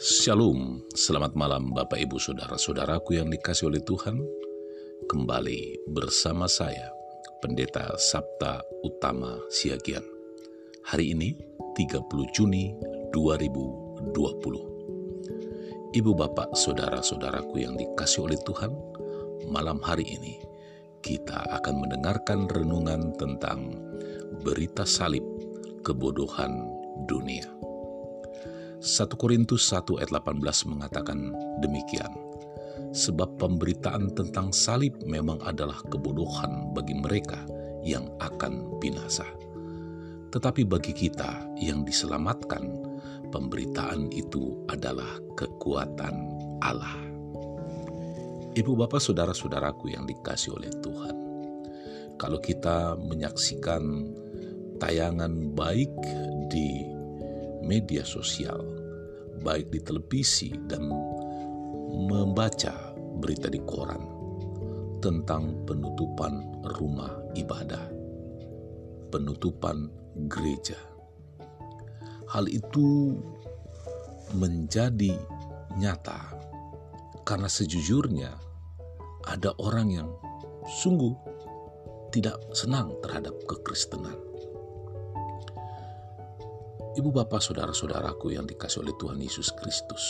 Shalom, selamat malam Bapak Ibu Saudara-saudaraku yang dikasih oleh Tuhan. Kembali bersama saya, Pendeta Sabta Utama Siagian. Hari ini 30 Juni 2020. Ibu Bapak Saudara-saudaraku yang dikasih oleh Tuhan, malam hari ini kita akan mendengarkan renungan tentang berita salib kebodohan dunia. 1 Korintus 1 ayat 18 mengatakan demikian. Sebab pemberitaan tentang salib memang adalah kebodohan bagi mereka yang akan binasa. Tetapi bagi kita yang diselamatkan, pemberitaan itu adalah kekuatan Allah. Ibu bapak saudara-saudaraku yang dikasih oleh Tuhan. Kalau kita menyaksikan tayangan baik di media sosial, baik di televisi dan membaca berita di koran tentang penutupan rumah ibadah, penutupan gereja. Hal itu menjadi nyata karena sejujurnya ada orang yang sungguh tidak senang terhadap kekristenan Ibu bapak saudara-saudaraku yang dikasih oleh Tuhan Yesus Kristus.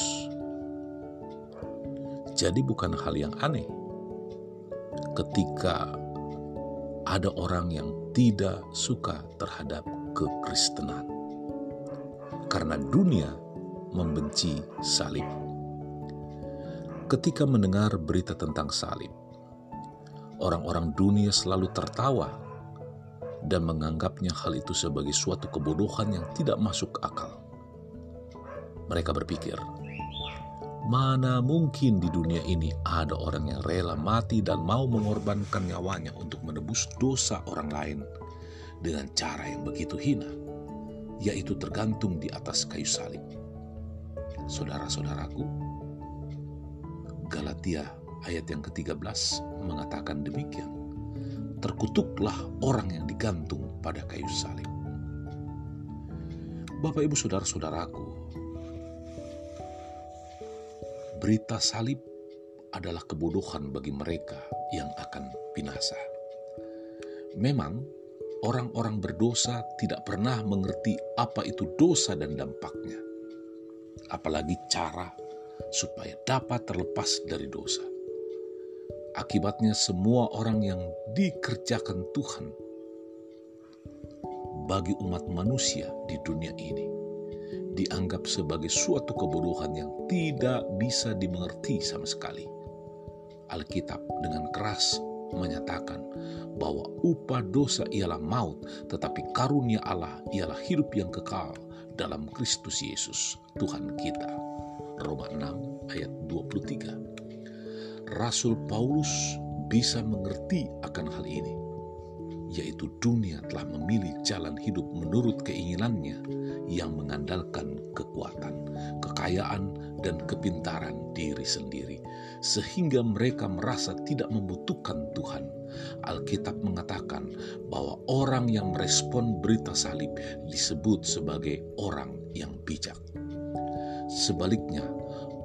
Jadi bukan hal yang aneh ketika ada orang yang tidak suka terhadap kekristenan. Karena dunia membenci salib. Ketika mendengar berita tentang salib, orang-orang dunia selalu tertawa dan menganggapnya hal itu sebagai suatu kebodohan yang tidak masuk akal. Mereka berpikir, mana mungkin di dunia ini ada orang yang rela mati dan mau mengorbankan nyawanya untuk menebus dosa orang lain dengan cara yang begitu hina, yaitu tergantung di atas kayu salib. Saudara-saudaraku, Galatia ayat yang ke-13 mengatakan demikian terkutuklah orang yang digantung pada kayu salib. Bapak, ibu, saudara-saudaraku, berita salib adalah kebodohan bagi mereka yang akan binasa. Memang, orang-orang berdosa tidak pernah mengerti apa itu dosa dan dampaknya, apalagi cara supaya dapat terlepas dari dosa. Akibatnya semua orang yang dikerjakan Tuhan bagi umat manusia di dunia ini dianggap sebagai suatu kebodohan yang tidak bisa dimengerti sama sekali. Alkitab dengan keras menyatakan bahwa upah dosa ialah maut, tetapi karunia Allah ialah hidup yang kekal dalam Kristus Yesus, Tuhan kita. Roma 6 ayat 23. Rasul Paulus bisa mengerti akan hal ini, yaitu dunia telah memilih jalan hidup menurut keinginannya yang mengandalkan kekuatan, kekayaan, dan kepintaran diri sendiri, sehingga mereka merasa tidak membutuhkan Tuhan. Alkitab mengatakan bahwa orang yang merespon berita salib disebut sebagai orang yang bijak. Sebaliknya,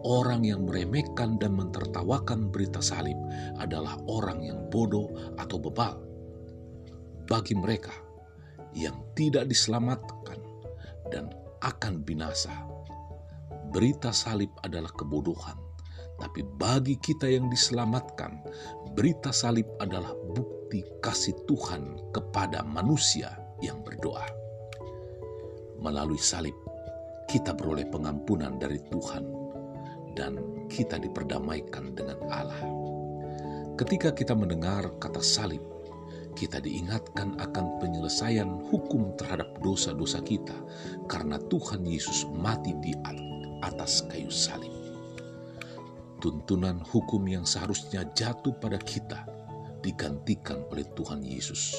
orang yang meremehkan dan mentertawakan berita salib adalah orang yang bodoh atau bebal. Bagi mereka yang tidak diselamatkan dan akan binasa, berita salib adalah kebodohan. Tapi bagi kita yang diselamatkan, berita salib adalah bukti kasih Tuhan kepada manusia yang berdoa. Melalui salib, kita beroleh pengampunan dari Tuhan dan kita diperdamaikan dengan Allah. Ketika kita mendengar kata salib, kita diingatkan akan penyelesaian hukum terhadap dosa-dosa kita karena Tuhan Yesus mati di atas kayu salib. Tuntunan hukum yang seharusnya jatuh pada kita digantikan oleh Tuhan Yesus.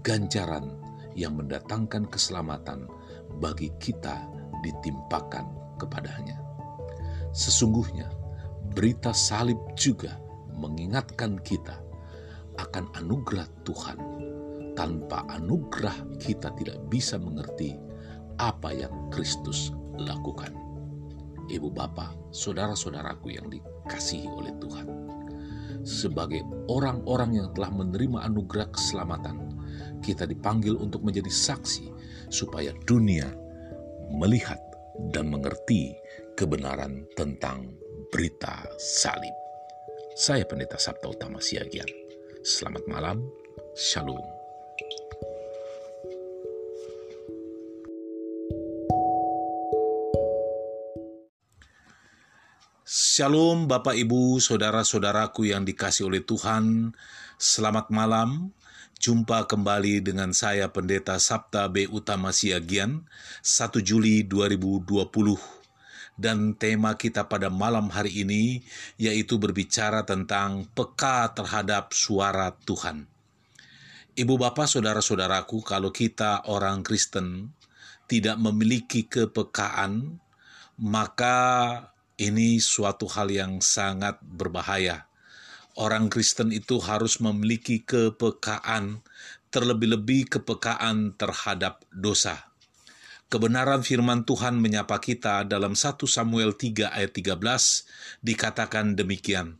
Ganjaran yang mendatangkan keselamatan bagi kita ditimpakan kepadanya. Sesungguhnya, berita salib juga mengingatkan kita akan anugerah Tuhan. Tanpa anugerah, kita tidak bisa mengerti apa yang Kristus lakukan. ibu bapak, saudara-saudaraku yang dikasihi oleh Tuhan. Sebagai orang-orang yang telah menerima anugerah keselamatan, kita dipanggil untuk menjadi saksi supaya dunia melihat dan mengerti kebenaran tentang berita salib. Saya Pendeta Sabta Utama Siagian. Selamat malam, Shalom. Shalom Bapak Ibu, Saudara-saudaraku yang dikasih oleh Tuhan. Selamat malam. Jumpa kembali dengan saya Pendeta Sabta B. Utama Siagian, 1 Juli 2020. Dan tema kita pada malam hari ini yaitu berbicara tentang peka terhadap suara Tuhan. Ibu bapak saudara-saudaraku, kalau kita orang Kristen tidak memiliki kepekaan, maka ini suatu hal yang sangat berbahaya. Orang Kristen itu harus memiliki kepekaan, terlebih-lebih kepekaan terhadap dosa. Kebenaran firman Tuhan menyapa kita dalam 1 Samuel 3 ayat 13 dikatakan demikian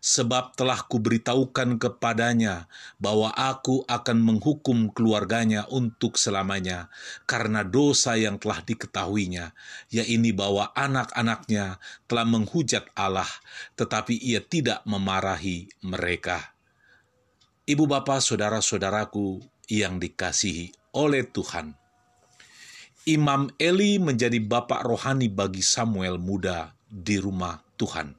sebab telah kuberitahukan kepadanya bahwa aku akan menghukum keluarganya untuk selamanya karena dosa yang telah diketahuinya, yaitu bahwa anak-anaknya telah menghujat Allah, tetapi ia tidak memarahi mereka. Ibu bapak saudara-saudaraku yang dikasihi oleh Tuhan. Imam Eli menjadi bapak rohani bagi Samuel muda di rumah Tuhan.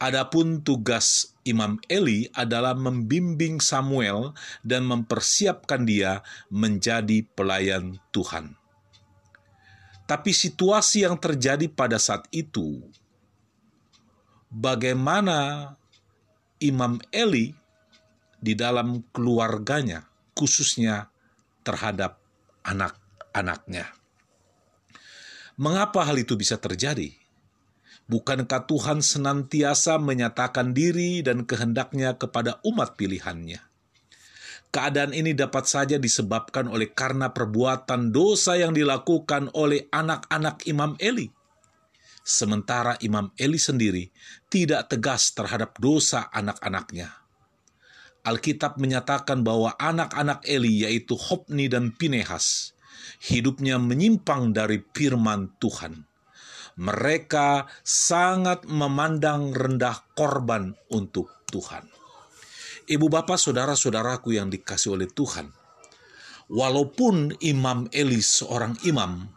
Adapun tugas Imam Eli adalah membimbing Samuel dan mempersiapkan dia menjadi pelayan Tuhan. Tapi situasi yang terjadi pada saat itu, bagaimana Imam Eli di dalam keluarganya, khususnya terhadap anak-anaknya. Mengapa hal itu bisa terjadi? Bukankah Tuhan senantiasa menyatakan diri dan kehendaknya kepada umat pilihannya? Keadaan ini dapat saja disebabkan oleh karena perbuatan dosa yang dilakukan oleh anak-anak Imam Eli. Sementara Imam Eli sendiri tidak tegas terhadap dosa anak-anaknya. Alkitab menyatakan bahwa anak-anak Eli yaitu Hopni dan Pinehas hidupnya menyimpang dari firman Tuhan mereka sangat memandang rendah korban untuk Tuhan. Ibu bapak saudara-saudaraku yang dikasih oleh Tuhan, walaupun Imam Eli seorang imam,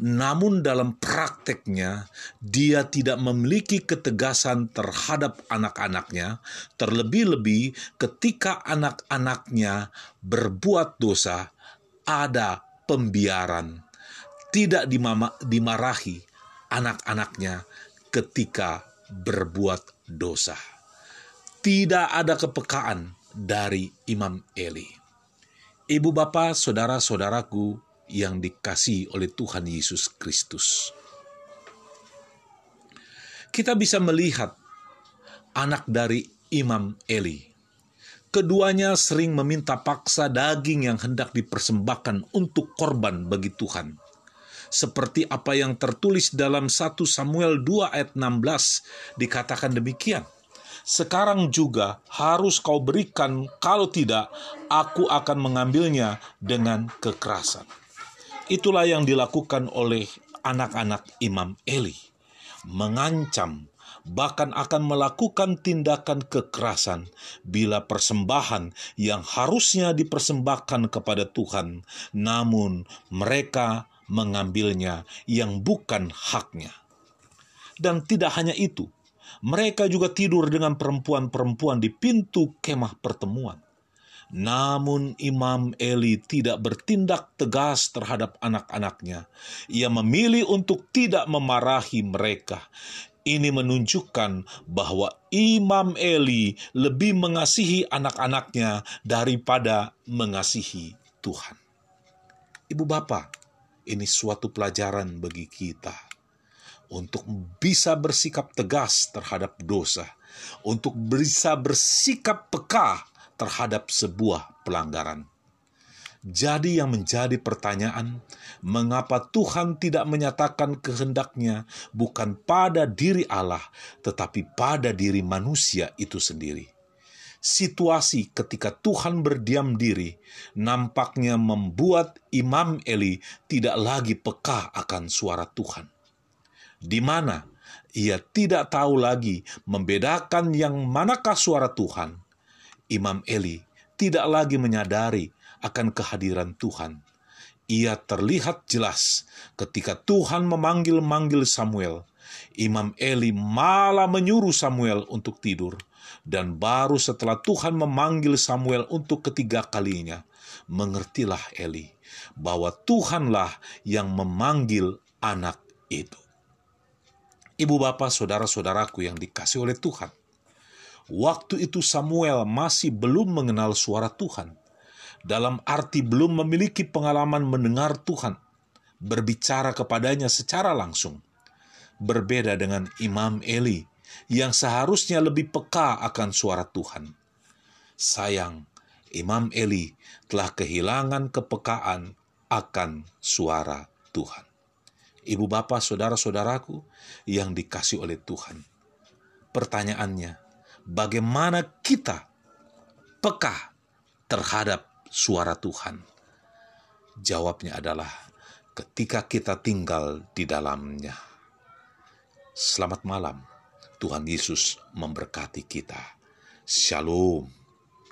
namun dalam prakteknya dia tidak memiliki ketegasan terhadap anak-anaknya, terlebih-lebih ketika anak-anaknya berbuat dosa, ada pembiaran, tidak dimarahi, anak-anaknya ketika berbuat dosa. Tidak ada kepekaan dari Imam Eli. Ibu bapa, saudara-saudaraku yang dikasih oleh Tuhan Yesus Kristus. Kita bisa melihat anak dari Imam Eli. Keduanya sering meminta paksa daging yang hendak dipersembahkan untuk korban bagi Tuhan seperti apa yang tertulis dalam 1 Samuel 2 ayat 16 dikatakan demikian. Sekarang juga harus kau berikan, kalau tidak, aku akan mengambilnya dengan kekerasan. Itulah yang dilakukan oleh anak-anak Imam Eli, mengancam bahkan akan melakukan tindakan kekerasan bila persembahan yang harusnya dipersembahkan kepada Tuhan, namun mereka mengambilnya yang bukan haknya. Dan tidak hanya itu, mereka juga tidur dengan perempuan-perempuan di pintu kemah pertemuan. Namun Imam Eli tidak bertindak tegas terhadap anak-anaknya. Ia memilih untuk tidak memarahi mereka. Ini menunjukkan bahwa Imam Eli lebih mengasihi anak-anaknya daripada mengasihi Tuhan. Ibu bapak, ini suatu pelajaran bagi kita untuk bisa bersikap tegas terhadap dosa, untuk bisa bersikap peka terhadap sebuah pelanggaran. Jadi yang menjadi pertanyaan, mengapa Tuhan tidak menyatakan kehendaknya bukan pada diri Allah, tetapi pada diri manusia itu sendiri? Situasi ketika Tuhan berdiam diri nampaknya membuat Imam Eli tidak lagi peka akan suara Tuhan. Di mana ia tidak tahu lagi membedakan yang manakah suara Tuhan. Imam Eli tidak lagi menyadari akan kehadiran Tuhan. Ia terlihat jelas ketika Tuhan memanggil-manggil Samuel. Imam Eli malah menyuruh Samuel untuk tidur. Dan baru setelah Tuhan memanggil Samuel untuk ketiga kalinya, mengertilah Eli bahwa Tuhanlah yang memanggil anak itu. Ibu bapak saudara-saudaraku yang dikasih oleh Tuhan. Waktu itu Samuel masih belum mengenal suara Tuhan dalam arti belum memiliki pengalaman mendengar Tuhan berbicara kepadanya secara langsung. Berbeda dengan Imam Eli yang seharusnya lebih peka akan suara Tuhan. Sayang, Imam Eli telah kehilangan kepekaan akan suara Tuhan. Ibu bapak saudara-saudaraku yang dikasih oleh Tuhan. Pertanyaannya, bagaimana kita peka terhadap suara Tuhan? Jawabnya adalah ketika kita tinggal di dalamnya. Selamat malam, Tuhan Yesus memberkati kita. Shalom.